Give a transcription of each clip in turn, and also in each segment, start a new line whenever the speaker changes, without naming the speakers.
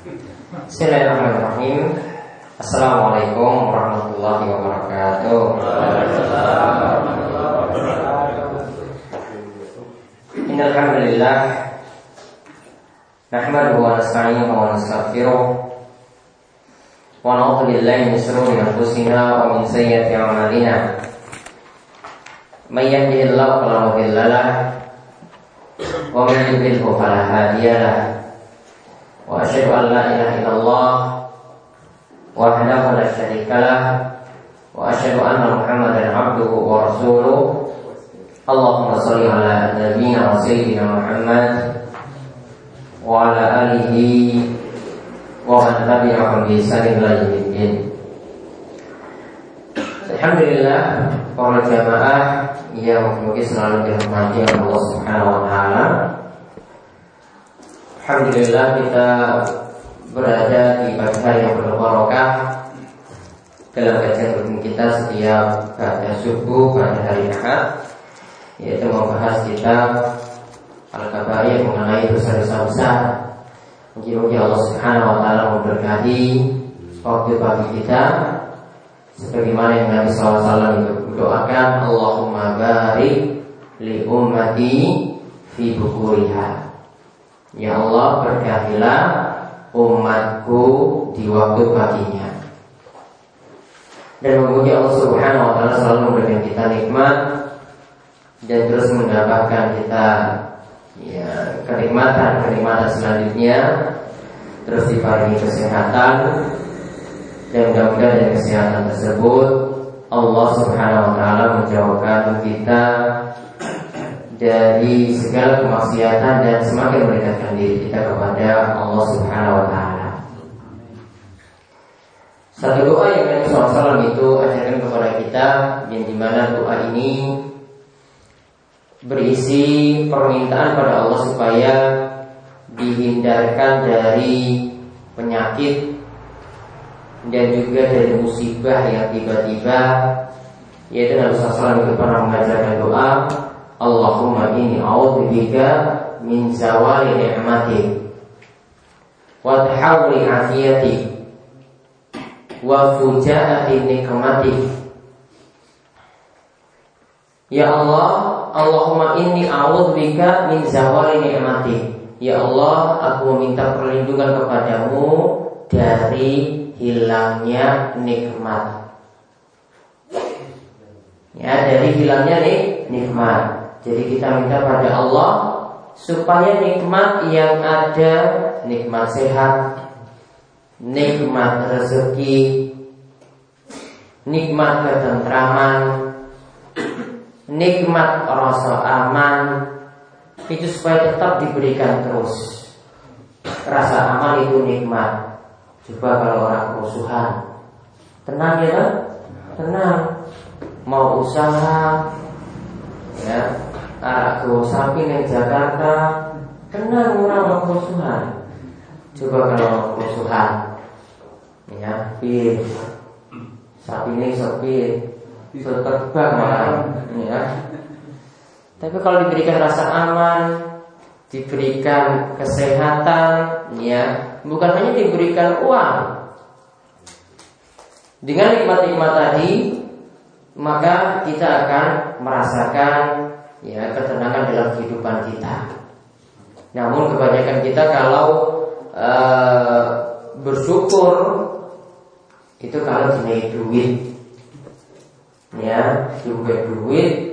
Bismillahirrahmanirrahim. Assalamualaikum warahmatullahi wabarakatuh. Innal hamdalillah nahmaduhu wa nasta'inuhu wa nastaghfiruh wa na'udzu billahi min shururi anfusina wa min sayyiati a'malina. May yahdihillahu fala wa man yudlilhu fala. Illallah wahdahu la syarika lah wa asyhadu anna Muhammadan abduhu wa rasuluh. Allahumma shalli ala nabiyyina wa sayyidina Muhammad wa ala alihi wa man tabi'ahum bi ihsan ila yaumil Alhamdulillah para jamaah yang mungkin selalu dirahmati Allah Subhanahu wa taala. Alhamdulillah kita berada di hari yang berbarokah dalam kajian rutin kita setiap pada subuh pada hari Ahad yaitu membahas kitab Al-Kabair mengenai dosa-dosa besar. Mungkin Allah Subhanahu wa taala memberkati waktu pagi kita sebagaimana yang Nabi SAW itu doakan Allahumma barik li ummati fi bukuriha. Ya Allah berkatilah umatku di waktu paginya. Dan memuji Allah Subhanahu wa taala selalu memberikan kita nikmat dan terus mendapatkan kita ya kenikmatan kenikmatan selanjutnya terus diparingi kesehatan dan mudah-mudahan dari kesehatan tersebut Allah Subhanahu wa taala menjauhkan kita dari segala kemaksiatan dan semakin mendekatkan diri kita kepada Allah Subhanahu wa taala. Satu doa yang Nabi SAW itu ajarkan kepada kita yang di mana doa ini berisi permintaan pada Allah supaya dihindarkan dari penyakit dan juga dari musibah yang tiba-tiba yaitu Nabi SAW itu pernah mengajarkan doa Allahumma inni a'udzubika min zawali ni'matik wa tahawuli afiyatik wa fujaati nikmatik Ya Allah, Allahumma inni a'udzubika min zawali ni'matik Ya Allah, aku meminta perlindungan kepadamu dari hilangnya nikmat. Ya, dari hilangnya nih nikmat. Jadi kita minta pada Allah supaya nikmat yang ada, nikmat sehat, nikmat rezeki, nikmat ketentraman, nikmat rasa aman, itu supaya tetap diberikan terus. Rasa aman itu nikmat. Coba kalau orang kerusuhan, tenang ya kan? Tenang. Mau usaha, ya, aku sapi di Jakarta, tenang orang kerusuhan. Coba kalau kerusuhan, ya, pin, sapi ini sepi, terbang ya. Tapi kalau diberikan rasa aman, diberikan kesehatan, ya, bukan hanya diberikan uang. Dengan nikmat-nikmat tadi, maka kita akan merasakan ya ketenangan dalam kehidupan kita. Namun kebanyakan kita kalau e, bersyukur itu kalau punya duit, ya juga duit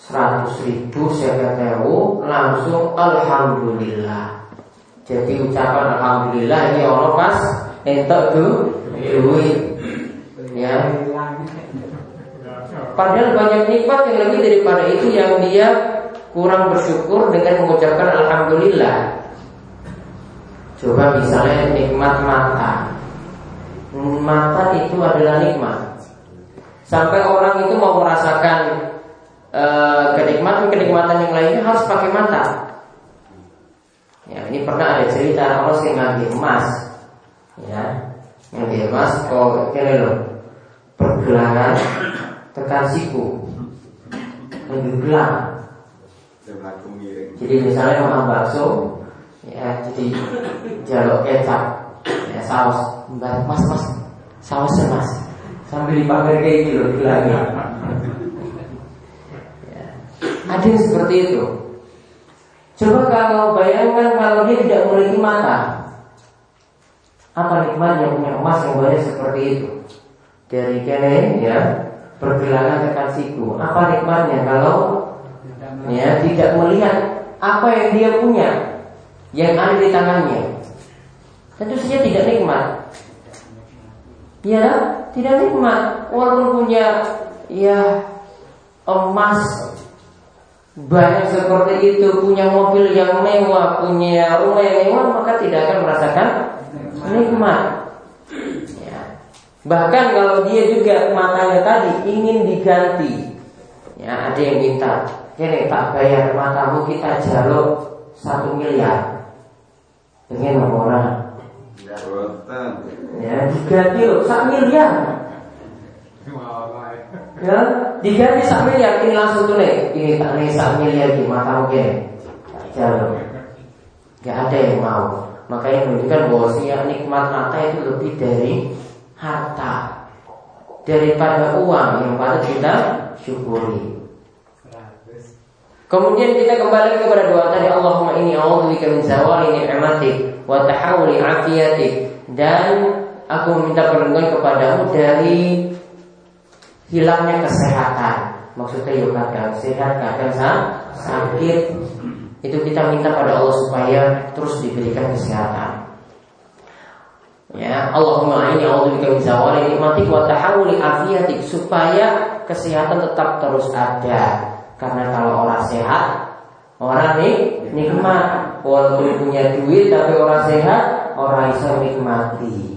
seratus ribu saya tahu langsung alhamdulillah. Jadi ucapan alhamdulillah ini orang pas entok tuh duit, ya. Padahal banyak nikmat yang lebih daripada itu yang dia kurang bersyukur dengan mengucapkan alhamdulillah. Coba misalnya nikmat mata. Mata itu adalah nikmat. Sampai orang itu mau merasakan e, kenikmatan-kenikmatan yang lainnya harus pakai mata. Ya, ini pernah ada cerita orang yang ngambil emas. Ya, ngambil emas kok kira loh pergelangan tekan siku lebih belang. Jadi misalnya makan bakso, ya jadi jaluk kecap ya saus mas mas sausnya mas. Sambil dipamer kayak gitu loh bilangnya ya. ada yang seperti itu. Coba kalau bayangkan kalau dia tidak memiliki mata apa nikmatnya punya emas yang banyak seperti itu? Dari kene ya pergelangan tekan siku apa nikmatnya kalau ya tidak melihat apa yang dia punya yang ada di tangannya? Tentu saja tidak nikmat. Ya tidak nikmat. Walaupun punya ya emas banyak seperti itu punya mobil yang mewah punya rumah yang mewah maka tidak akan merasakan nikmat. Bahkan kalau dia juga matanya tadi ingin diganti ya ada yang minta ini tak bayar matamu kita jaluk satu miliar. Pengen orang. Ya diganti loh satu miliar. Ya diganti satu miliar ini langsung tuh nih ini tak nih satu miliar di matamu gini. Jaluk. Gak ada yang mau. Makanya menunjukkan bahwasanya nikmat mata itu lebih dari harta daripada uang yang patut kita syukuri. Kemudian kita kembali kepada doa tadi Allahumma inni a'udzubika min zawali ni'matik wa tahawuli afiyatik dan aku minta perlindungan kepadamu dari hilangnya kesehatan. Maksudnya yuk kadang sehat, kadang sakit. Itu kita minta pada Allah supaya terus diberikan kesehatan. Ya, Allahumma inni a'udzubika min zawali ni'matik wa tahawuli afiyatik supaya kesehatan tetap terus ada. Karena kalau orang sehat, orang nih nikmat. Walaupun punya duit tapi orang sehat, orang bisa nikmati.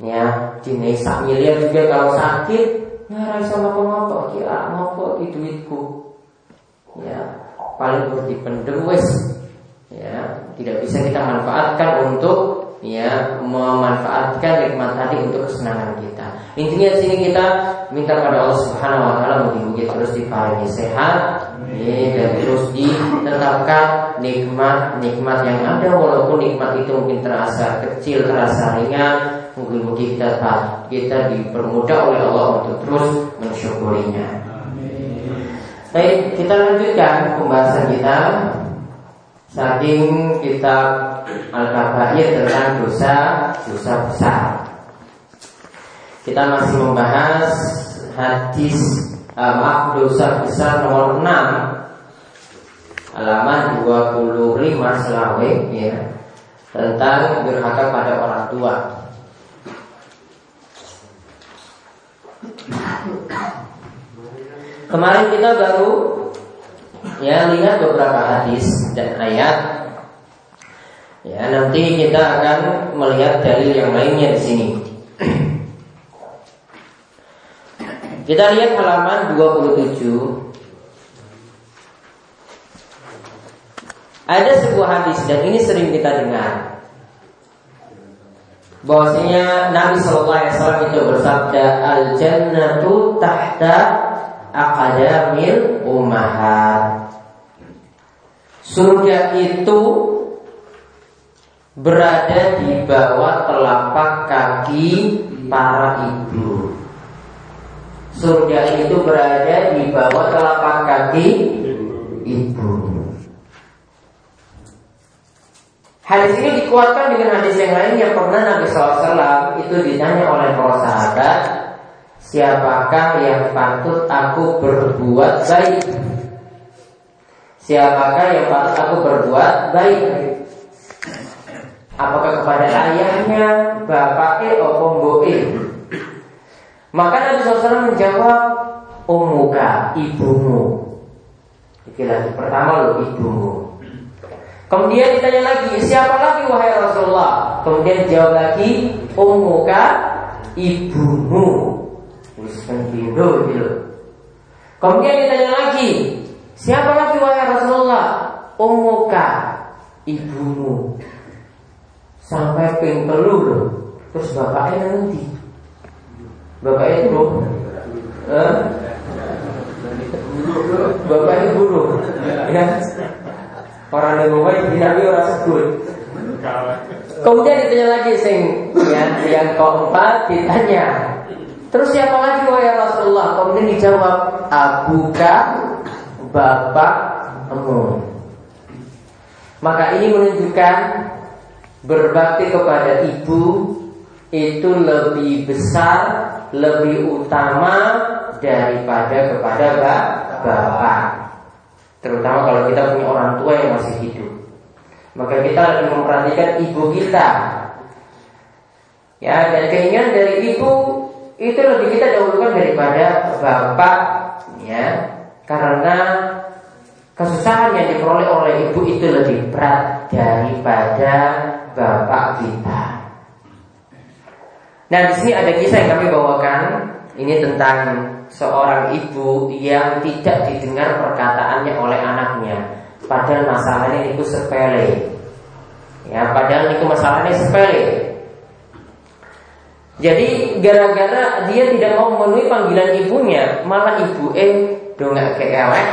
Ya, jenis sak miliar juga kalau sakit, ya bisa ngopo-ngopo, kira ngopo di duitku. Ya, paling perlu dipendem wes. Ya, tidak bisa kita manfaatkan untuk ya memanfaatkan nikmat tadi untuk kesenangan kita. Intinya di sini kita minta pada Allah Subhanahu wa taala mugi-mugi terus diparingi sehat ya, dan terus ditetapkan nikmat-nikmat yang ada walaupun nikmat itu mungkin terasa kecil, terasa ringan, mungkin-mungkin kita kita dipermudah oleh Allah untuk terus mensyukurinya. Baik, kita lanjutkan pembahasan kita Saking kita Al-Kabair tentang dosa dosa besar. Kita masih membahas hadis uh, maaf dosa besar nomor 6 halaman 25 selawe ya tentang durhaka pada orang tua. Kemarin kita baru ya lihat beberapa hadis dan ayat. Ya, nanti kita akan melihat dalil yang lainnya di sini. kita lihat halaman 27. Ada sebuah hadis dan ini sering kita dengar. Bahwasanya Nabi Shallallahu Alaihi Wasallam itu bersabda, "Al jannatu tahta akadamil umahat." Surga itu berada di bawah telapak kaki para ibu. Surga itu berada di bawah telapak kaki ibu. Hadis ini dikuatkan dengan hadis yang lain yang pernah Nabi SAW itu ditanya oleh para sahabat, siapakah yang patut aku berbuat baik? Siapakah yang patut aku berbuat baik? Apakah kepada ayahnya, bapaknya, atau mboke? Maka Nabi SAW menjawab, Umuka, ibumu. Itu lagi pertama lo ibumu. Kemudian ditanya lagi, siapa lagi wahai Rasulullah? Kemudian dijawab lagi, Umuka, ibumu. Kemudian ditanya lagi, Siapa lagi wahai Rasulullah? Ummuka, ibumu. Sampai ping telu loh. Terus bapaknya nanti. Bapaknya itu eh? Bapaknya guru. Ya. Orang yang baik dinabi orang sebut. Kemudian ditanya lagi sing yang yang keempat ditanya. Terus siapa lagi wahai Rasulullah? Kemudian dijawab abuka bapakmu. Maka ini menunjukkan berbakti kepada ibu itu lebih besar, lebih utama daripada kepada bapak. Terutama kalau kita punya orang tua yang masih hidup. Maka kita lebih memperhatikan ibu kita. Ya, dan keinginan dari ibu itu lebih kita dahulukan daripada bapak, ya. Karena kesusahan yang diperoleh oleh ibu itu lebih berat daripada bapak kita. Nah, di sini ada kisah yang kami bawakan ini tentang seorang ibu yang tidak didengar perkataannya oleh anaknya. Padahal masalahnya itu sepele. Ya, padahal itu masalahnya sepele. Jadi gara-gara dia tidak mau memenuhi panggilan ibunya, malah ibu eh dongak keelek.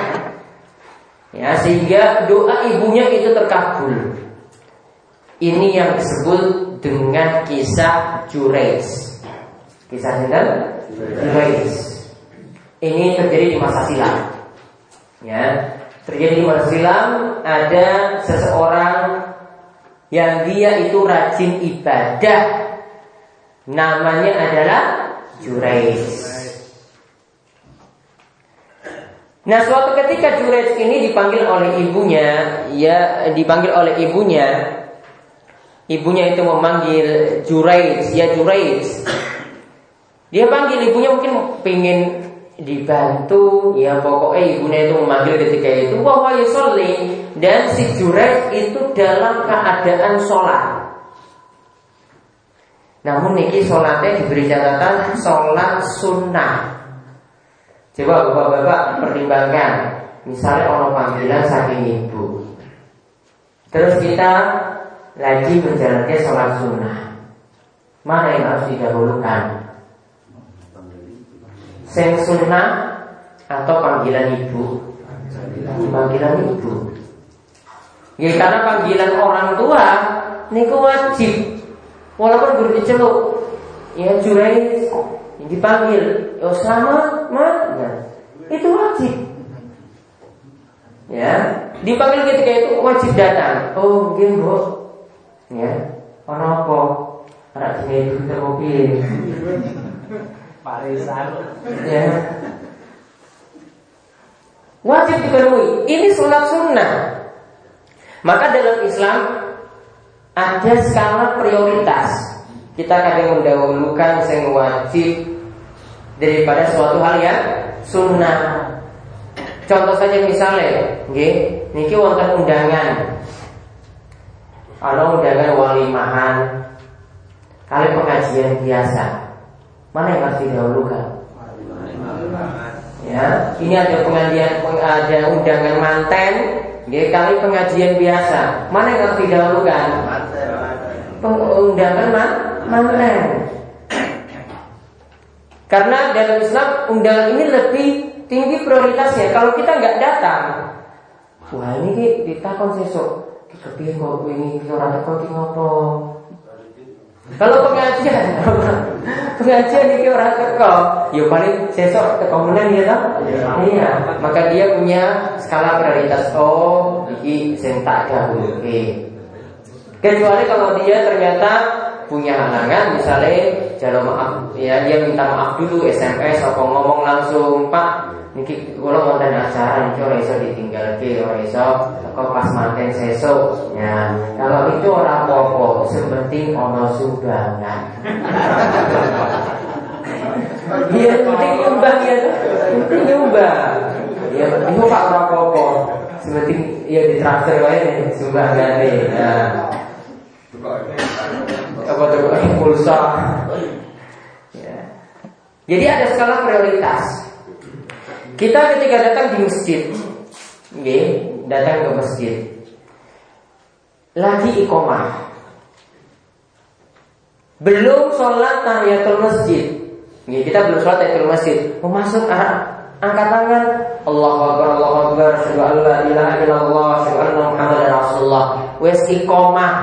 Ya, sehingga doa ibunya itu terkabul. Ini yang disebut dengan kisah Jurais. Kisah Jurais. Ini terjadi di masa silam. Ya, terjadi di masa silam ada seseorang yang dia itu rajin ibadah. Namanya adalah Jurais. Nah suatu ketika Jurais ini dipanggil oleh ibunya, ya dipanggil oleh ibunya, ibunya itu memanggil Jurais, ya Jurais. Dia panggil ibunya mungkin pengen dibantu. Ya pokoknya ibunya itu memanggil ketika itu wahwa yusolli. Dan si Jurek itu dalam keadaan sholat. Namun niki sholatnya diberi catatan sholat sunnah. Coba bapak-bapak pertimbangkan. Misalnya orang panggilan saking ibu. Terus kita lagi menjalankan sholat sunnah. Mana yang harus didahulukan? Seng sunnah atau panggilan ibu? Panggilan ibu. Ya karena panggilan orang tua Niku wajib. Walaupun guru diceluk Ya jurai Dipanggil Ya sama mana Itu wajib. Ya Dipanggil ketika itu wajib datang. Oh mungkin bu Ya Ono apa Anak sini itu mobil Parisan. Ya. Wajib dipenuhi. Ini sholat sunnah. Maka dalam Islam ada skala prioritas. Kita kadang mendahulukan yang wajib daripada suatu hal yang sunnah. Contoh saja misalnya, nggih, niki wonten undangan. Kalau undangan walimahan, kali pengajian biasa, Mana yang harus didahulukan? Ya, ini ada pengajian, ada undangan manten, ya, kali pengajian biasa. Mana yang harus didahulukan? Undangan man, manten. Karena dalam Islam undangan ini lebih tinggi prioritasnya. Kalau kita nggak datang, wah ini kita ditakon sesuk. Kita kok ini orang teko ki ngopo? Kalau pengajian, pengajian ini orang teko, ya paling sesok teko menang ya toh? Iya. Maka dia punya skala prioritas. Oh, iki sing tak dahuluke. Kecuali kalau dia ternyata punya halangan, misalnya jalur maaf, ya dia minta maaf dulu SMS atau ngomong langsung Pak Niki kula wonten acara niki ora iso ditinggalke, ora iso teko pas manten sesuk. Ya, kalau itu ora apa-apa, sepenting ana sumbangan. Iya, penting nyumbang ya. Penting nyumbang. Ya, penting Pak ora apa-apa. Sepenting ya ditraktir wae sumbangane. Nah. Apa tuh pulsa? Ya. Jadi ada skala prioritas. Kita ketika datang di masjid, okay, datang ke masjid, lagi ikomah, belum sholat tahiyatul masjid. Okay, kita belum sholat tahiyatul masjid, mau masuk arah angkat tangan, Allah Akbar, Allah Akbar, asyhadu an la ilaha illallah, asyhadu anna Rasulullah. Wes iqomah.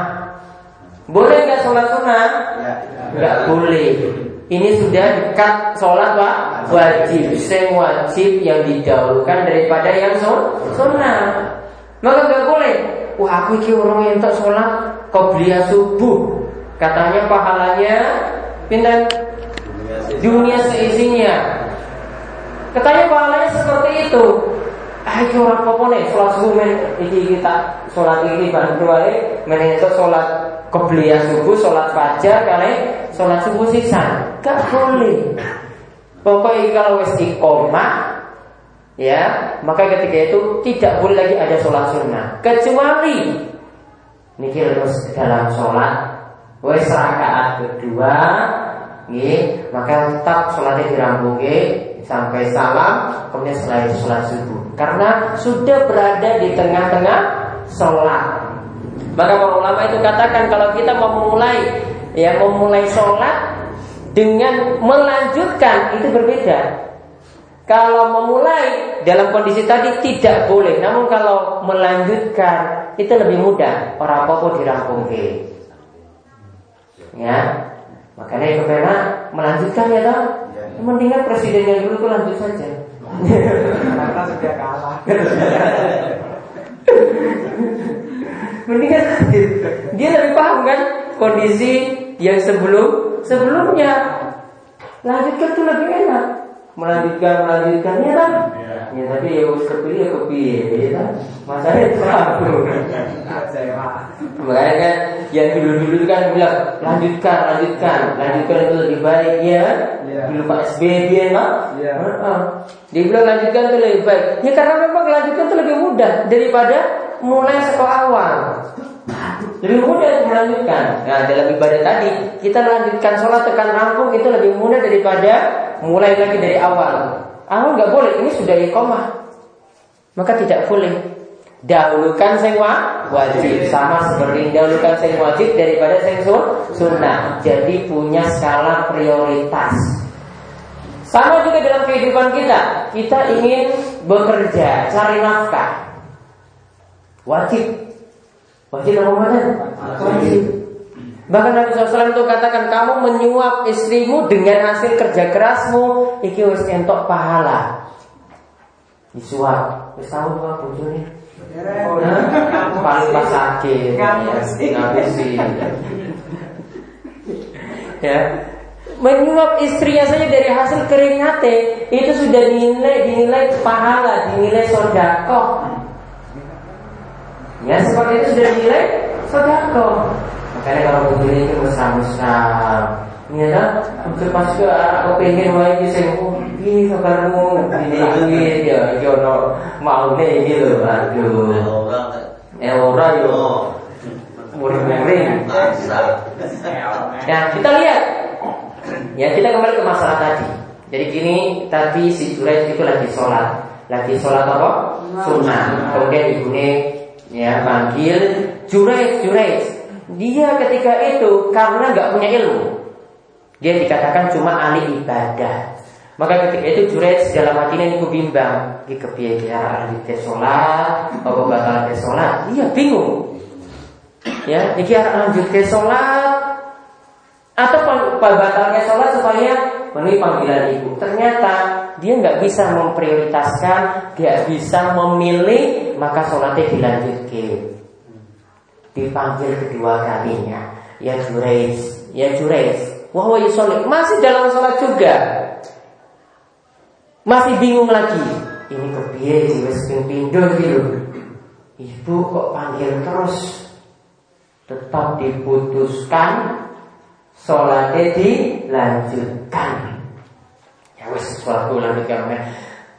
Boleh nggak sholat sunnah?
Ya.
Nggak boleh. Ini sudah dekat sholat pak wajib. Sing wajib yang didahulukan daripada yang sun- sunnah. Maka nggak boleh. Wah aku iki orang yang tak sholat qobliyah subuh. Katanya pahalanya pindah dunia seisinya. Katanya pahalanya seperti itu. Ah, iki ora apa-apa nih, sholat subuh men. Iki kita sholat ini bareng wae, men itu sholat qobliyah subuh, sholat fajar kali sholat subuh sisa. Gak boleh. Pokoknya kalau wis iqomah ya, maka ketika itu tidak boleh lagi ada sholat sunnah. Kecuali niki terus dalam sholat wis rakaat kedua nggih, maka tetap sholatnya dirampungke sampai salam kemudian setelah itu sholat subuh. Karena sudah berada di tengah-tengah sholat. Maka para ulama itu katakan kalau kita memulai ya memulai sholat dengan melanjutkan itu berbeda. Kalau memulai dalam kondisi tadi tidak boleh. Namun kalau melanjutkan itu lebih mudah. Orang apa dirampung ya. Makanya itu karena melanjutkan ya toh mendingan presidennya dulu tuh lanjut saja.
Karena sudah kalah.
mendingan dia lebih paham kan kondisi yang sebelum sebelumnya. Lanjutkan tuh lebih enak. Melanjutkan melanjutkan. Ya kan? Ya tapi ya harus kepilih ya kepilih ya kan? Masalahnya itu aku makanya kan yang dulu dulu kan bilang lanjutkan lanjutkan. Lanjutkan itu lebih baik ya
Iya.
dulu Pak SBY dia kan
Iya.
Heeh. dia bilang lanjutkan itu lebih baik. Ya karena memang lanjutkan itu lebih mudah daripada mulai sekolah awal. Lebih mudah untuk melanjutkan. Nah dalam ibadah tadi. Kita lanjutkan sholat tekan rampung itu lebih mudah daripada mulai lagi dari awal. Awal nggak boleh. Ini sudah iqomah maka tidak boleh. Dahulukan sing wa- wajib. Sama seperti dahulukan sing wajib daripada sing sun- sunnah. Jadi punya skala prioritas sama juga dalam kehidupan kita. Kita ingin bekerja cari nafkah. Wajib. Wajib apa mana wajib. Bahkan Nabi SAW itu katakan kamu menyuap istrimu dengan hasil kerja kerasmu, iki wis entok pahala. Disuap, wis tahu dua bojone. Paling pas sakit.
Ngapusi.
Ya Menyuap istrinya saja dari hasil keringatnya Itu sudah dinilai Dinilai pahala Dinilai sodako. Ya seperti itu sudah dinilai Sodako. Makanya kalau begini itu musam-musam Ya kan? Untuk pas ke Aku pengen wae bisa Ini kabarmu Ini duit ya Iki ono Mau nih gitu Aduh. Ora yo. Muring-muring. Ya kita lihat. Ya kita kembali ke masalah tadi. Jadi gini tadi si Juraij itu lagi sholat, lagi sholat apa? Sunnah. Kemudian ibunya ya panggil Juraij, Juraij. Dia ketika itu karena nggak punya ilmu, dia dikatakan cuma ahli ibadah. Maka ketika itu Juraij dalam hatinya itu bimbang, di kepiye ya ahli sholat, apa batal ke sholat? Dia bingung. Ya, arep lanjut ke sholat atau batalnya sholat supaya memenuhi panggilan ibu. Ternyata dia nggak bisa memprioritaskan, nggak bisa memilih, maka sholatnya dilanjutkan. Dipanggil kedua kalinya, ya Jurais, ya Jurais. Wah, yusolik. masih dalam sholat juga. Masih bingung lagi. Ini sih wis ping pindho gitu. Ibu kok panggil terus tetap diputuskan sholatnya dilanjutkan. Ya wes suatu lanjutkan men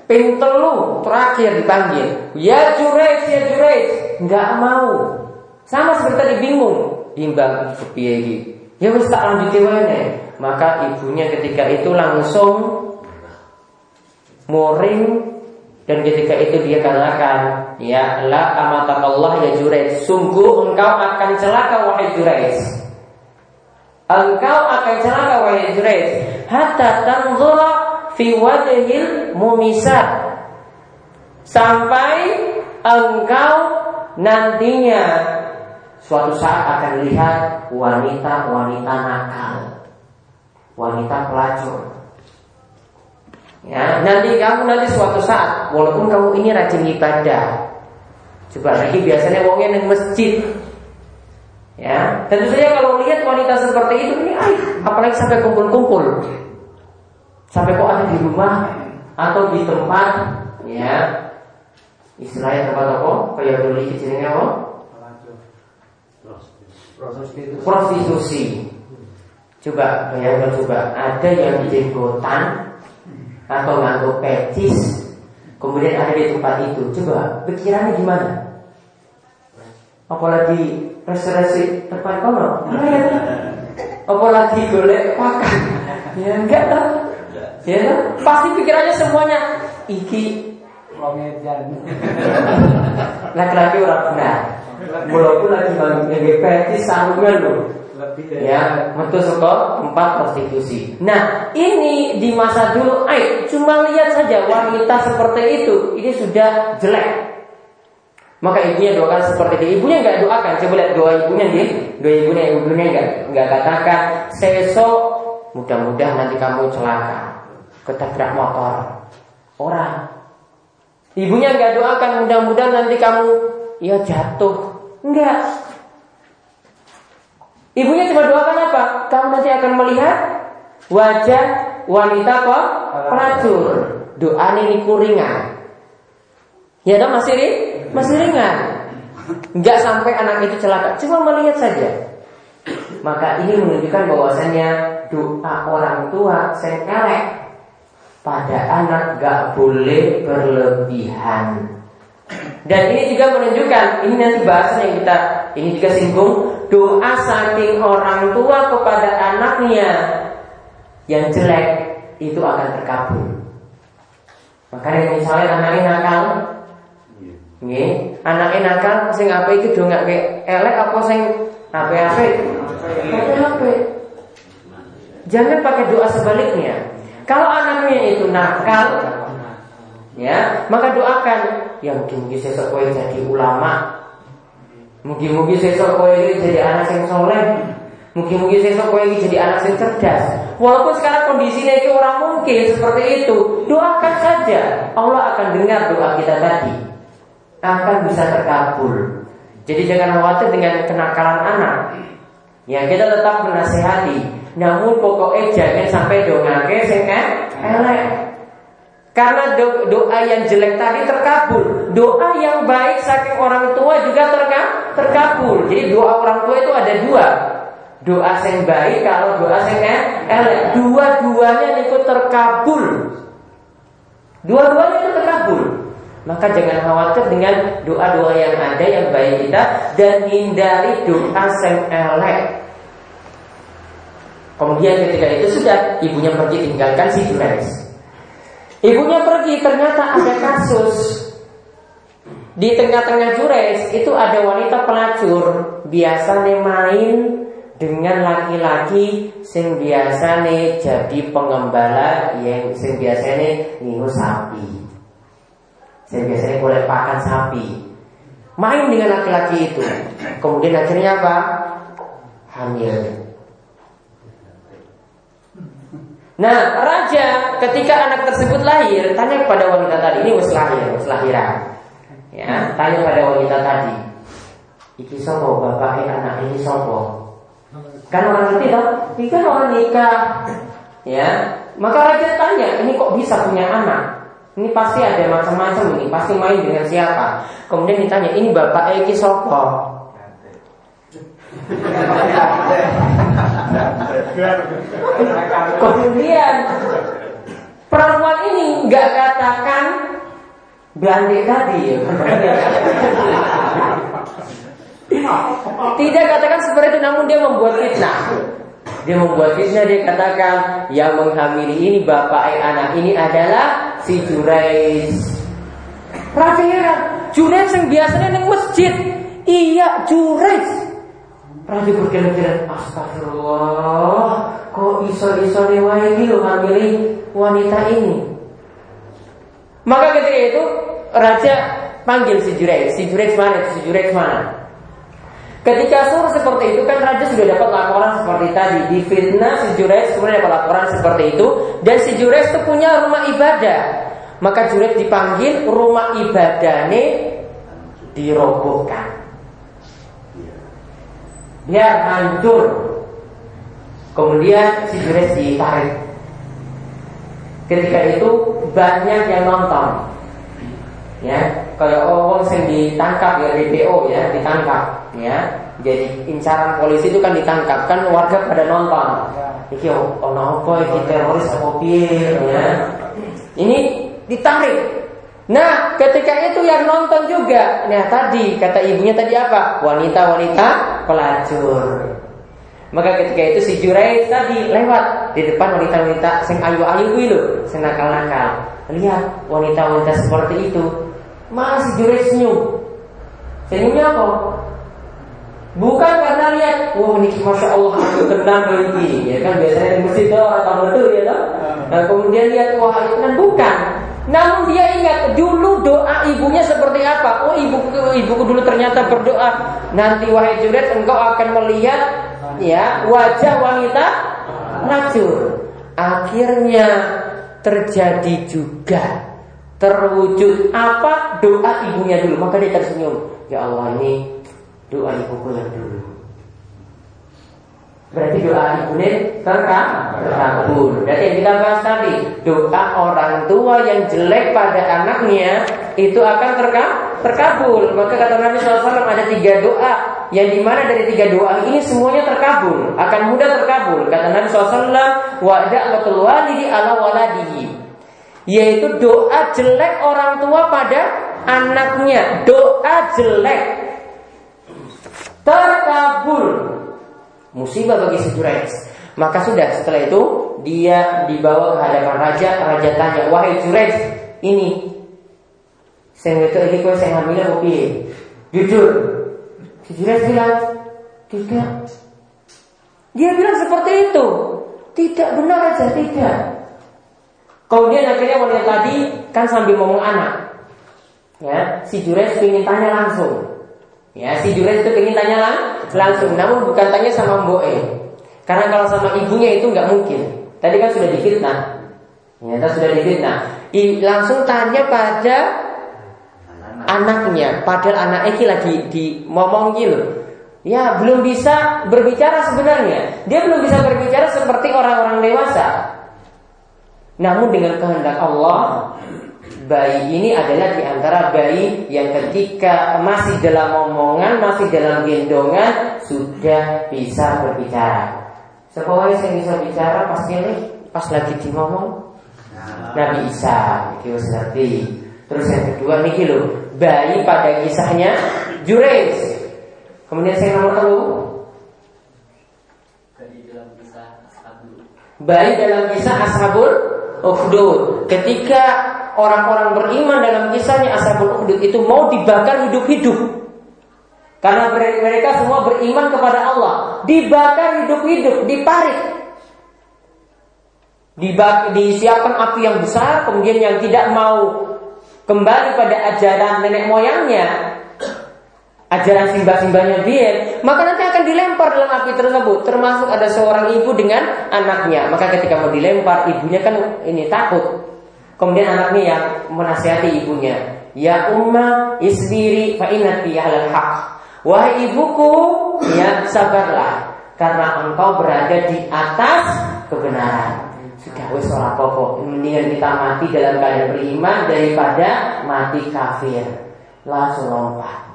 ping telu terakhir dipanggil. Ya jurais ya jurais. Nggak mau. Sama seperti tadi bingung. Bimbang kepiye ya wes tak lanjutin wae. Maka ibunya ketika itu langsung muring. Dan ketika itu dia katakan, ya la amatakallah ya Jurais, sungguh engkau akan celaka wahai Jurais. Engkau akan celaka wahai Jurais, hatta tanzura fi wajhil mumisat sampai engkau nantinya suatu saat akan lihat wanita-wanita nakal, wanita pelacur. Ya, nanti kamu nanti suatu saat, walaupun kamu ini rajin ibadah, coba lagi biasanya wongnya di masjid, Ya, tentu saja kalau lihat wanita seperti itu ini, ay, apalagi sampai kumpul-kumpul, sampai kok ada di rumah atau di tempat, ya, istilahnya tempat apa? Kayak dulu kecilnya apa? Prostitusi. Coba bayangkan coba ada yang di jenggotan atau nganggo petis, kemudian ada di tempat itu. Coba pikirannya gimana? Apalagi restoratif tempat kono. Ya apalagi golek makan ya enggak lah ya pasti pikirannya semuanya iki laki-laki orang benar walaupun lagi bangun ngepeti sarungan loh ya betul suka tempat prostitusi. Nah ini di masa dulu, ay, cuma lihat saja wanita seperti itu, ini sudah jelek. Maka ibunya doakan seperti itu. Ibunya nggak doakan. Coba lihat doa ibunya nih. Doa ibunya, ibunya nggak nggak katakan sesok mudah-mudahan nanti kamu celaka, ketabrak motor, orang. Ibunya nggak doakan mudah-mudahan nanti kamu ya jatuh. Enggak. Ibunya cuma doakan apa? Kamu nanti akan melihat wajah wanita kok pelacur. Doa ini kuringan. Ya dong masih nih? Masih ringan. Nggak sampai anak itu celaka, cuma melihat saja. Maka ini menunjukkan bahwasannya doa orang tua sengkelek pada anak gak boleh berlebihan. Dan ini juga menunjukkan, ini nanti bahasan kita ini juga singgung, doa saking orang tua kepada anaknya yang jelek itu akan terkabul. Makanya misalnya anaknya nakal, Nggih, anake nakal sing apa iki do ngake elek apa sing apik-apik? Apik-apik. Jangan pakai doa sebaliknya. Kalau anaknya itu nakal, ya, maka doakan ya mungkin-mungkin sesuk kowe jadi ulama. Mungkin-mungkin sesuk kowe jadi anak yang soleh. Mungkin-mungkin sesuk kowe jadi anak yang cerdas. Walaupun sekarang kondisinya itu orang mungkin seperti itu, doakan saja. Allah akan dengar doa kita tadi akan bisa terkabul. Jadi jangan khawatir dengan kenakalan anak. Ya kita tetap menasehati. Namun pokoknya jangan sampai dongake sing elek. Karena do doa yang jelek tadi terkabul. Doa yang baik saking orang tua juga terka terkabul. Jadi doa orang tua itu ada dua. Doa yang baik kalau doa yang elek. Dua-duanya itu terkabul. Dua-duanya itu terkabul. Maka jangan khawatir dengan doa-doa yang ada yang baik kita dan hindari doa yang elek. Kemudian ketika itu sudah ibunya pergi tinggalkan si Jules. Ibunya pergi ternyata ada kasus di tengah-tengah Jures itu ada wanita pelacur biasanya main dengan laki-laki sing biasanya jadi pengembala yang sing biasanya ngingu sapi. Saya biasanya boleh pakan sapi. Main dengan laki-laki itu. Kemudian akhirnya apa? Hamil. Nah, raja ketika anak tersebut lahir tanya kepada wanita tadi ini wis lahir, wis lahiran. Ya, tanya pada wanita tadi. Iki sopo bapaknya anak ini sopo? Kan orang ngerti dong, ini kan orang nikah. Ya, maka raja tanya, ini kok bisa punya anak? Ini pasti ada macam-macam ini, pasti main dengan siapa. Kemudian ditanya, ini Bapak Eki Sopo. Kemudian perempuan ini nggak katakan Belanda tadi. Tidak katakan seperti itu, namun dia membuat fitnah. Dia membuat fitnah dia katakan yang menghamili ini bapak anak ini adalah si Jurais. Raja heran, Jurais yang biasanya neng masjid. Iya, Jurais. Raja berkira-kira, astagfirullah, kok iso-iso wae iki lho ngamili wanita ini. Maka ketika itu raja panggil si Jurex, si Jurex mana? Si Jurex mana? Ketika suruh seperti itu kan raja sudah dapat laporan seperti tadi di fitnah si Jurex kemudian dapat laporan seperti itu dan si Jurex itu punya rumah ibadah. Maka Jurex dipanggil rumah ibadahnya dirobohkan. Biar hancur. Kemudian si Jurex ditarik Ketika itu banyak yang nonton. Ya, kalau orang yang ditangkap ya DPO ya, ditangkap ya. Jadi incaran polisi itu kan ditangkap, kan warga pada nonton. Iki oh, apa iki teroris apa ya. Ini ditarik. Nah, ketika itu yang nonton juga. Nah, tadi kata ibunya tadi apa? Wanita-wanita pelacur. Maka ketika itu si Jurai tadi lewat di depan wanita-wanita sing ayu-ayu kuwi lho, sing nakal-nakal. Lihat wanita-wanita seperti itu. Masih Jurai senyum. Senyumnya apa? Bukan karena lihat, wah ini masya Allah aku tenang ini, ya kan biasanya di masjid itu orang betul ya kan? Nah kemudian lihat wah itu kan bukan. Namun dia ingat dulu doa ibunya seperti apa. Oh ibuku ibuku dulu ternyata berdoa. Nanti wahai Juret engkau akan melihat ya wajah wanita racun. Akhirnya terjadi juga terwujud apa? Doa ibunya dulu. Maka dia tersenyum. Ya Allah ini doa ibuku yang dulu. Berarti doa ibunya terkabul. Berarti yang kita bahas tadi doa orang tua yang jelek pada anaknya itu akan terkabul. Maka kata Nabi SAW ada tiga doa. Yang di mana dari tiga doa ini semuanya terkabul, akan mudah terkabul. Kata Nabi SAW, wa'da'watul walidi ala waladihi. Yaitu doa jelek orang tua pada anaknya. Doa jelek terkabul. Musibah bagi si. Maka sudah setelah itu dia dibawa ke hadapan raja. Raja tanya, wahai Jurex, ini saya itu ini kau saya ngambil kopi. Jujur, Si bilang, tidak. Dia bilang seperti itu. Tidak benar aja, tidak. Kemudian akhirnya wanita tadi kan sambil ngomong anak. Ya, si Junaid ingin tanya langsung. Ya, si Junaid itu ingin tanya lang langsung, namun bukan tanya sama Mbok E. Karena kalau sama ibunya itu nggak mungkin. Tadi kan sudah difitnah. Ternyata sudah difitnah. I, langsung tanya pada anaknya padahal anak ini lagi di ngomong gitu ya belum bisa berbicara sebenarnya dia belum bisa berbicara seperti orang-orang dewasa namun dengan kehendak Allah bayi ini adalah di antara bayi yang ketika masih dalam omongan masih dalam gendongan sudah bisa berbicara. Sekolah yang bisa bicara pasti ini pas lagi di ngomong? Nabi Isa itu Terus yang kedua nih loh bayi pada kisahnya Jureis. Kemudian saya nomor telu. Bayi dalam kisah Ashabul Ukhdud. Ketika orang-orang beriman dalam kisahnya Ashabul Ukhdud itu mau dibakar hidup-hidup. Karena mereka semua beriman kepada Allah. Dibakar hidup-hidup, diparik. Dibak disiapkan api yang besar, kemudian yang tidak mau kembali pada ajaran nenek moyangnya, ajaran simbah-simbahnya dia, maka nanti akan dilempar dalam api tersebut. Termasuk ada seorang ibu dengan anaknya. Maka ketika mau dilempar, ibunya kan ini takut. Kemudian anaknya yang menasihati ibunya, Ya umma isbiri fa innati alal haq. Wahai ibuku, ya sabarlah karena engkau berada di atas kebenaran. Sudah wes ora apa Mendingan kita mati dalam keadaan beriman daripada mati kafir. Langsung lompat.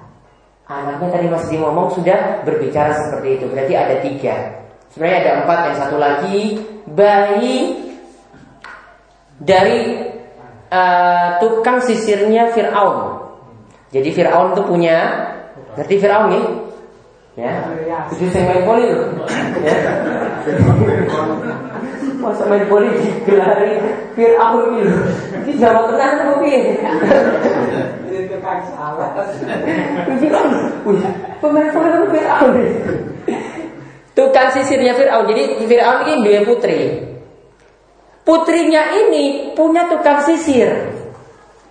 Anaknya tadi masih ngomong sudah berbicara seperti itu. Berarti ada tiga. Sebenarnya ada empat. Yang satu lagi bayi dari uh, tukang sisirnya Fir'aun. Jadi Fir'aun itu punya Ngerti Fir'aun nih? Ya, itu saya main poli loh. Ya. Masa main poli digelari Fir'aun ini loh. Ini Jawa Tengah itu piye? Pemain poli itu Fir'aun. Tukang sisirnya Fir'aun. Jadi Fir'aun ini dua putri. putrinya ini punya tukang sisir.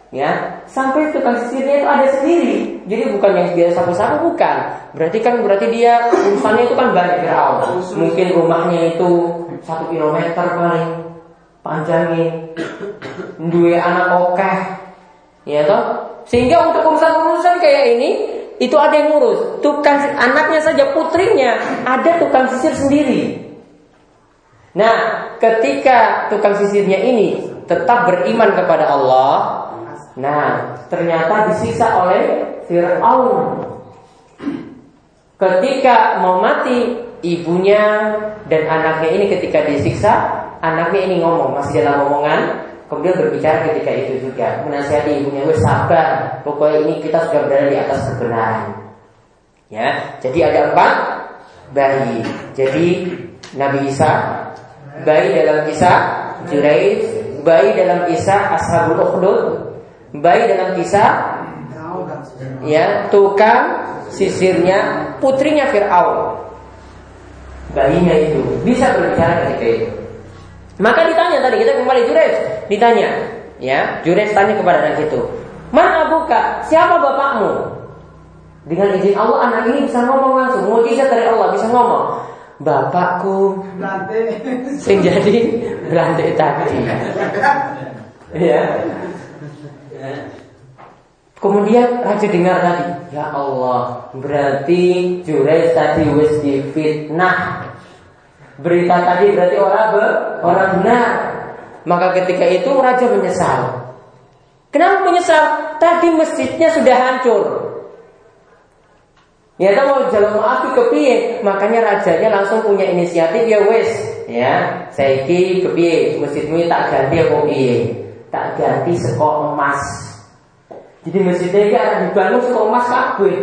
Ya, sampai tukang sisirnya itu ada sendiri. Jadi bukan yang biasa sapu-sapu bukan. Berarti kan berarti dia urusannya itu kan banyak Firaun. Mungkin rumahnya itu satu kilometer paling panjangnya. Dua anak okeh. Ya toh? Sehingga untuk urusan-urusan kayak ini itu ada yang ngurus. Tukang anaknya saja putrinya ada tukang sisir sendiri. Nah, ketika tukang sisirnya ini tetap beriman kepada Allah, Nah, ternyata disiksa oleh Fir'aun. Ketika mau mati, ibunya dan anaknya ini ketika disiksa, anaknya ini ngomong, masih dalam omongan, kemudian berbicara ketika itu juga. Menasihati ibunya, wes sabar, pokoknya ini kita sudah berada di atas kebenaran. Ya, jadi ada empat bayi. Jadi Nabi Isa, bayi dalam kisah Juraid, bayi dalam kisah Ashabul Ukhdud, Baik dalam kisah ya tukang sisirnya putrinya Fir'aun. Bayinya itu bisa berbicara ketika itu maka ditanya tadi kita kembali Jures ditanya ya Jures tanya kepada anak itu mana buka? Siapa bapakmu? Dengan izin Allah anak ini bisa ngomong langsung. Mujizat dari Allah bisa ngomong bapakku. Sing jadi berantai tadi. Ya Kemudian raja dengar tadi, ya Allah, berarti Jurais tadi wis fitnah. Berita tadi berarti orang ber, orang benar. Maka ketika itu raja menyesal. Kenapa menyesal? Tadi masjidnya sudah hancur. Ya tahu jalan api kepiye, makanya rajanya langsung punya inisiatif ya wes, ya. Saya ke kepiye, masjidmu tak ganti apa piye? Tak ganti sekolah emas. Jadi masjidnya ini akan dibangun sekolah emas kabeh.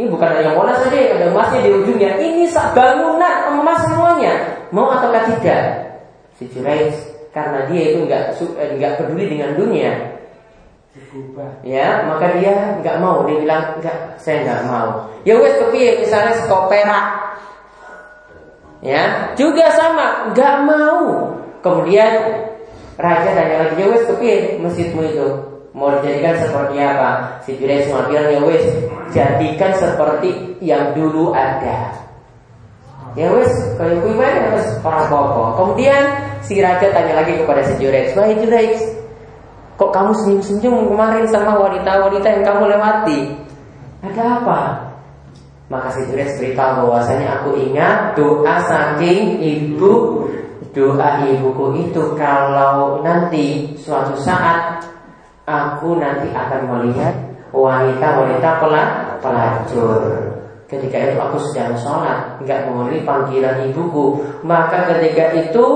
Ini bukan hanya monas saja yang ada emasnya di ujungnya. Ini bangunan emas semuanya. Mau ataukah tidak? Si Jurais karena dia itu nggak eh, nggak peduli dengan dunia. Ya, maka dia nggak mau. Dia bilang nggak, saya nggak mau. Ya wes kepiye misalnya sekolah perak. Ya, juga sama, nggak mau. Kemudian raja tanya lagi, ya wes kepiye masjidmu itu? Mau dijadikan seperti apa? Si Jurais cuma bilang ya wes jadikan seperti yang dulu ada. Ya wes, kalau yang ya wes para pokok. Kemudian si raja tanya lagi kepada si Jurais, wahai Jurais, kok kamu senyum-senyum kemarin sama wanita-wanita yang kamu lewati? Ada apa? Maka si Jurais beritahu bahwasanya aku ingat doa saking ibu doa ibuku itu kalau nanti suatu saat aku nanti akan melihat wanita-wanita pelacur. Ketika itu aku sedang sholat, nggak memenuhi panggilan ibuku. Maka ketika itu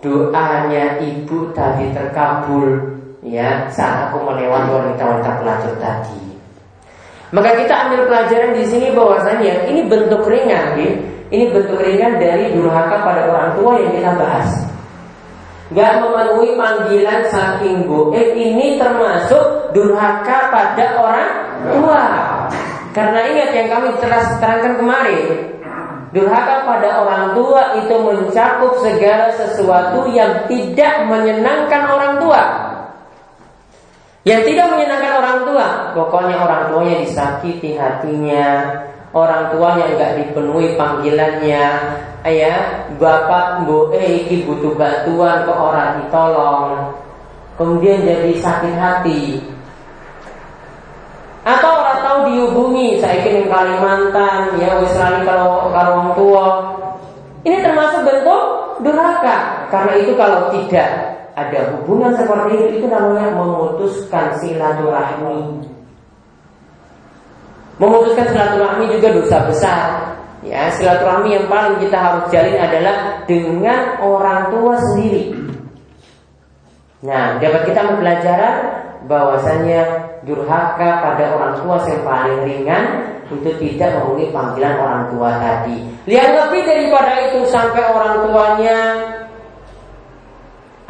doanya ibu tadi terkabul, ya saat aku melewati wanita-wanita pelacur tadi. Maka kita ambil pelajaran di sini bahwasanya ini bentuk ringan, ya. Ini bentuk ringan dari durhaka pada orang tua yang kita bahas. Gak memenuhi panggilan saking goib ini termasuk durhaka pada orang tua. Karena ingat yang kami terangkan kemarin, durhaka pada orang tua itu mencakup segala sesuatu yang tidak menyenangkan orang tua. Yang tidak menyenangkan orang tua, pokoknya orang tuanya disakiti hatinya, orang tuanya nggak dipenuhi panggilannya, ya bapak bu eh butuh bantuan ke orang ditolong? Kemudian jadi sakit hati. Atau orang tahu dihubungi saya ingin Kalimantan. Ya wis kalau kalau orang tua. Ini termasuk bentuk durhaka. Karena itu kalau tidak ada hubungan seperti itu itu namanya memutuskan silaturahmi memutuskan silaturahmi juga dosa besar Ya, silaturahmi yang paling kita harus jalin adalah dengan orang tua sendiri. Nah, dapat kita mempelajari bahwasanya durhaka pada orang tua yang paling ringan untuk tidak memenuhi panggilan orang tua tadi. Lihat lebih daripada itu sampai orang tuanya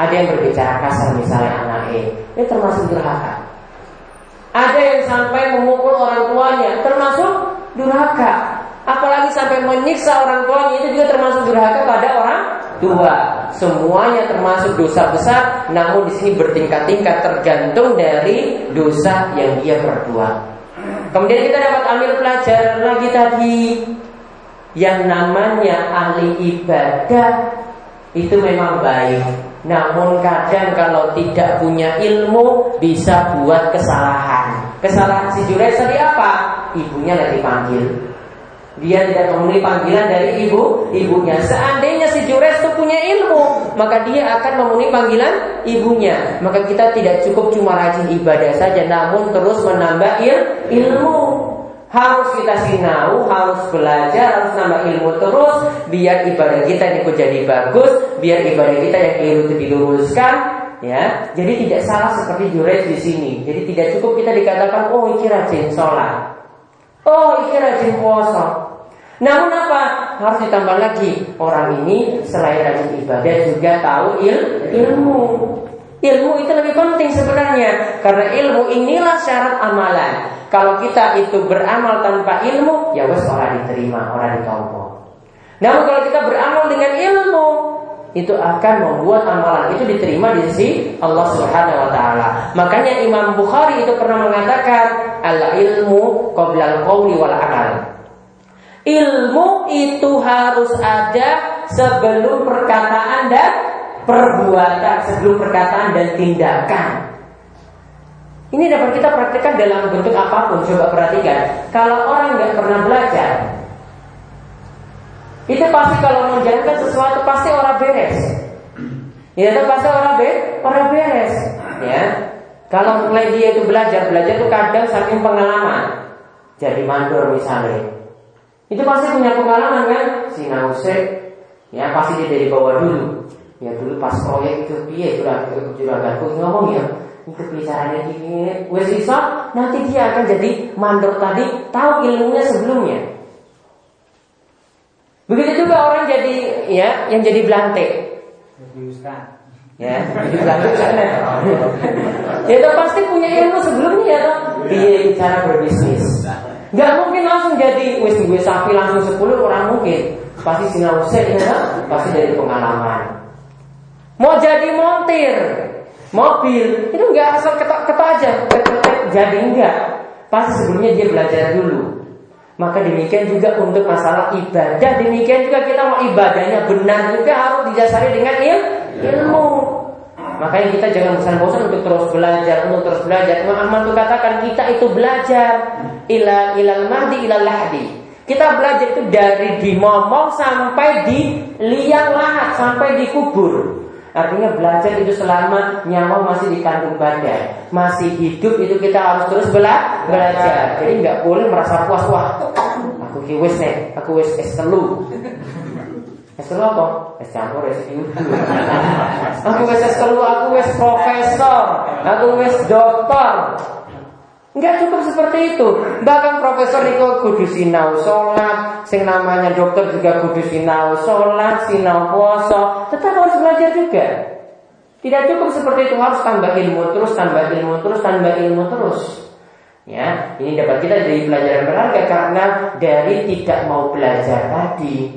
ada yang berbicara kasar misalnya anaknya, ini termasuk durhaka. Ada yang sampai memukul orang tuanya, termasuk durhaka. Apalagi sampai menyiksa orang tuanya itu juga termasuk durhaka pada orang dua. Semuanya termasuk dosa besar, namun di sini bertingkat-tingkat tergantung dari dosa yang dia berbuat. Kemudian kita dapat ambil pelajaran lagi tadi yang namanya ahli ibadah itu memang baik. Namun kadang kalau tidak punya ilmu bisa buat kesalahan. Kesalahan si Jures tadi apa? Ibunya lagi panggil. Dia tidak memenuhi panggilan dari ibu ibunya. Seandainya si Jures itu punya ilmu, maka dia akan memenuhi panggilan ibunya. Maka kita tidak cukup cuma rajin ibadah saja, namun terus menambah il ilmu. Harus kita sinau, harus belajar, harus nambah ilmu terus biar ibadah kita ini jadi bagus, biar ibadah kita yang keliru itu diluruskan, ya. Jadi tidak salah seperti Jures di sini. Jadi tidak cukup kita dikatakan oh iki rajin sholat. Oh iki rajin puasa. Namun apa? Harus ditambah lagi orang ini selain rajin ibadah juga tahu il ilmu. Ilmu itu lebih penting sebenarnya karena ilmu inilah syarat amalan. Kalau kita itu beramal tanpa ilmu, ya wes orang diterima, orang ditompo. Namun kalau kita beramal dengan ilmu, itu akan membuat amalan itu diterima di sisi Allah Subhanahu wa taala. Makanya Imam Bukhari itu pernah mengatakan al ilmu qabla al-qawli wal amal. Ilmu itu harus ada sebelum perkataan dan perbuatan, sebelum perkataan dan tindakan. Ini dapat kita praktekkan dalam bentuk apa pun. Coba perhatikan. Kalau orang nggak pernah belajar, itu pasti kalau menjalankan sesuatu pasti orang beres. Ya, itu pasti orang be orang beres. Ya. Kalau mulai dia itu belajar, belajar itu kadang saking pengalaman. Jadi mandor misalnya. Itu pasti punya pengalaman kan? Si Nausek, ya pasti dia dari bawah dulu. Ya dulu pas proyek itu piye juraganku ngomong ya itu bicaranya gini wes nanti dia akan jadi mandor tadi tahu ilmunya sebelumnya begitu juga orang jadi ya yang jadi belante ya jadi belante sana ya itu pasti punya ilmu sebelumnya ya toh. Dia cara berbisnis. Nggak mungkin langsung jadi wes gue sapi langsung 10 orang mungkin. Pasti sinau ya pasti dari pengalaman. Mau jadi montir Mobil itu enggak asal ketok-ketok aja, ketok jadi enggak. Pasti sebelumnya dia belajar dulu. Maka demikian juga untuk masalah ibadah, demikian juga kita mau ibadahnya benar juga harus didasari dengan il ilmu. Makanya kita jangan bosan-bosan untuk terus belajar, untuk terus belajar. Imam Ahmad itu katakan kita itu belajar ilal ilal mahdi ilal lahdi. Kita belajar itu dari di momong sampai di liang lahat, sampai di kubur. Artinya belajar itu selama nyawa masih di kandung badan, masih hidup itu kita harus terus bela belajar. Jadi nggak boleh merasa puas wah. Aku kiwes nih, aku wes es telu. Es telu apa? Es campur, es. Aku wes es telu, aku wes profesor, aku wes dokter. Enggak cukup seperti itu. Bahkan Profesor Niko kudu sinau sholat, sing namanya dokter juga kudu sinau sholat, sinau puasa. Tetap harus belajar juga. Tidak cukup seperti itu harus tambah ilmu terus, tambah ilmu terus, tambah ilmu terus. Ya, ini dapat kita jadi pelajaran berharga karena dari tidak mau belajar tadi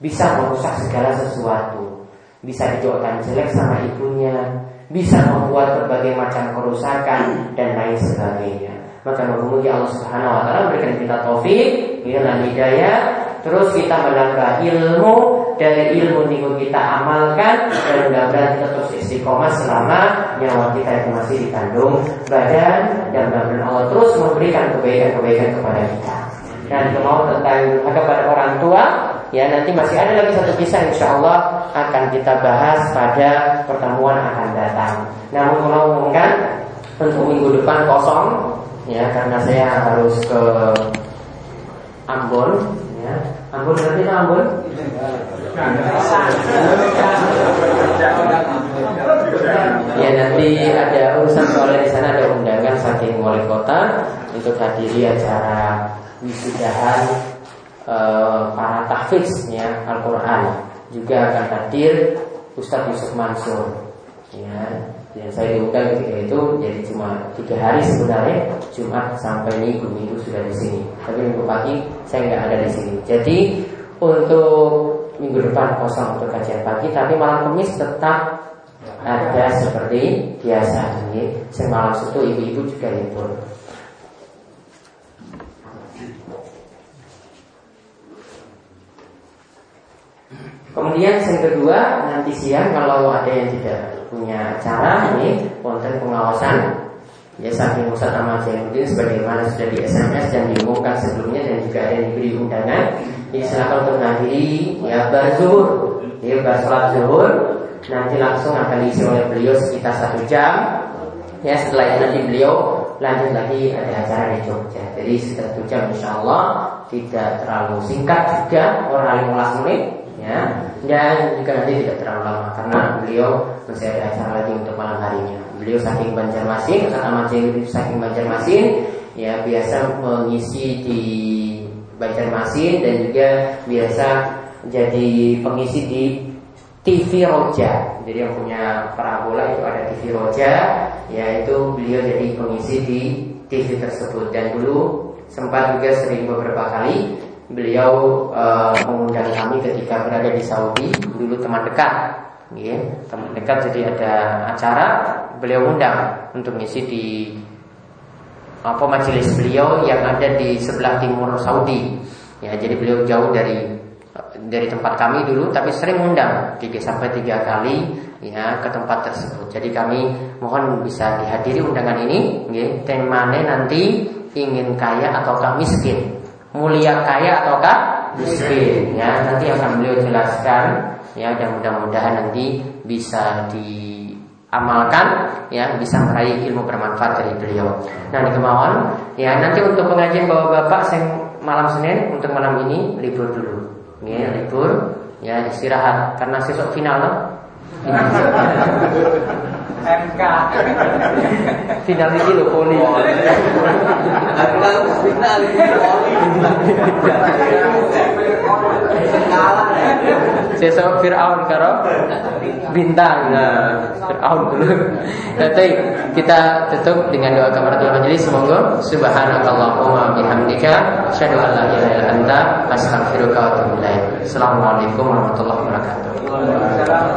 bisa merusak segala sesuatu. Bisa didoakan jelek sama ibunya, bisa membuat berbagai macam kerusakan dan lain sebagainya. Maka memuji Allah Subhanahu wa taala berikan kita taufik, dan hidayah, terus kita menambah ilmu dari ilmu niku kita amalkan dan mudah-mudahan kita terus istiqomah selama nyawa kita itu masih dikandung badan dan mudah-mudahan Allah terus memberikan kebaikan-kebaikan kepada kita. Dan kalau tentang kepada orang tua, Ya nanti masih ada lagi satu kisah insya Allah akan kita bahas pada pertemuan akan datang. Namun kalau umumkan untuk minggu depan kosong ya karena saya harus ke Ambon ya. Ambon berarti itu Ambon? Ya nanti ada urusan soalnya di sana ada undangan saking wali kota untuk hadiri acara wisudahan uh, para tahfiznya Al-Quran juga akan hadir Ustadz Yusuf Mansur ya yang saya diundang ketika itu jadi cuma tiga hari sebenarnya Jumat sampai Minggu Minggu sudah di sini tapi Minggu pagi saya nggak ada di sini jadi untuk minggu depan kosong untuk kajian pagi, tapi malam Kamis tetap ada seperti biasa. Ini semalam itu ibu-ibu juga libur. Kemudian yang kedua nanti siang kalau ada yang tidak punya acara ini konten pengawasan. Ya saking Ustaz Ahmad Zainuddin sebagaimana sudah di SMS dan diumumkan sebelumnya dan juga ada yang diberi undangan ya silakan untuk menghadiri ya berzuhur ya bersolat zuhur. Nanti langsung akan diisi oleh beliau sekitar satu jam. Ya setelah itu nanti beliau lanjut lagi ada acara di Jogja. Jadi satu jam insya Allah. Tidak terlalu singkat juga orang 15 menit ya dan juga nanti tidak terlalu lama karena beliau masih ada acara lagi untuk malam harinya. Beliau saking Banjarmasin Ustaz Ahmad saking Banjarmasin ya biasa mengisi di Banjarmasin dan juga biasa jadi pengisi di TV Roja. Jadi yang punya parabola itu ada TV Roja yaitu beliau jadi pengisi di TV tersebut. Dan dulu sempat juga sering beberapa kali beliau uh, mengundang kami ketika berada di Saudi dulu teman dekat. Ya, teman dekat jadi ada acara. Beliau undang untuk ngisi di apa majelis beliau yang ada di sebelah timur Saudi. Ya jadi beliau jauh dari dari tempat kami dulu tapi sering undang tiga sampai tiga kali ya ke tempat tersebut. Jadi kami mohon bisa dihadiri undangan ini. Ya, temanya nanti ingin kaya ataukah miskin mulia kaya ataukah? Miskin. Ya nanti akan beliau jelaskan ya dan mudah-mudahan nanti bisa diamalkan ya bisa meraih ilmu bermanfaat dari beliau. Nah di kemauan ya nanti untuk pengajian bawa bapak saya malam Senin untuk malam ini libur dulu. Ya libur ya istirahat karena besok final loh.
MK
Final ini loh poli.
final ini
Sesok Fir'aun karo bintang. Nah, Fir'aun. Dulu Nanti kita tutup dengan doa kamar Tuhan majelis. Semoga Subhanakallahumma bihamdika Asyadu an la ilaha illa anta Astaghfiruka wa atubu ilaik. Assalamualaikum warahmatullahi wabarakatuh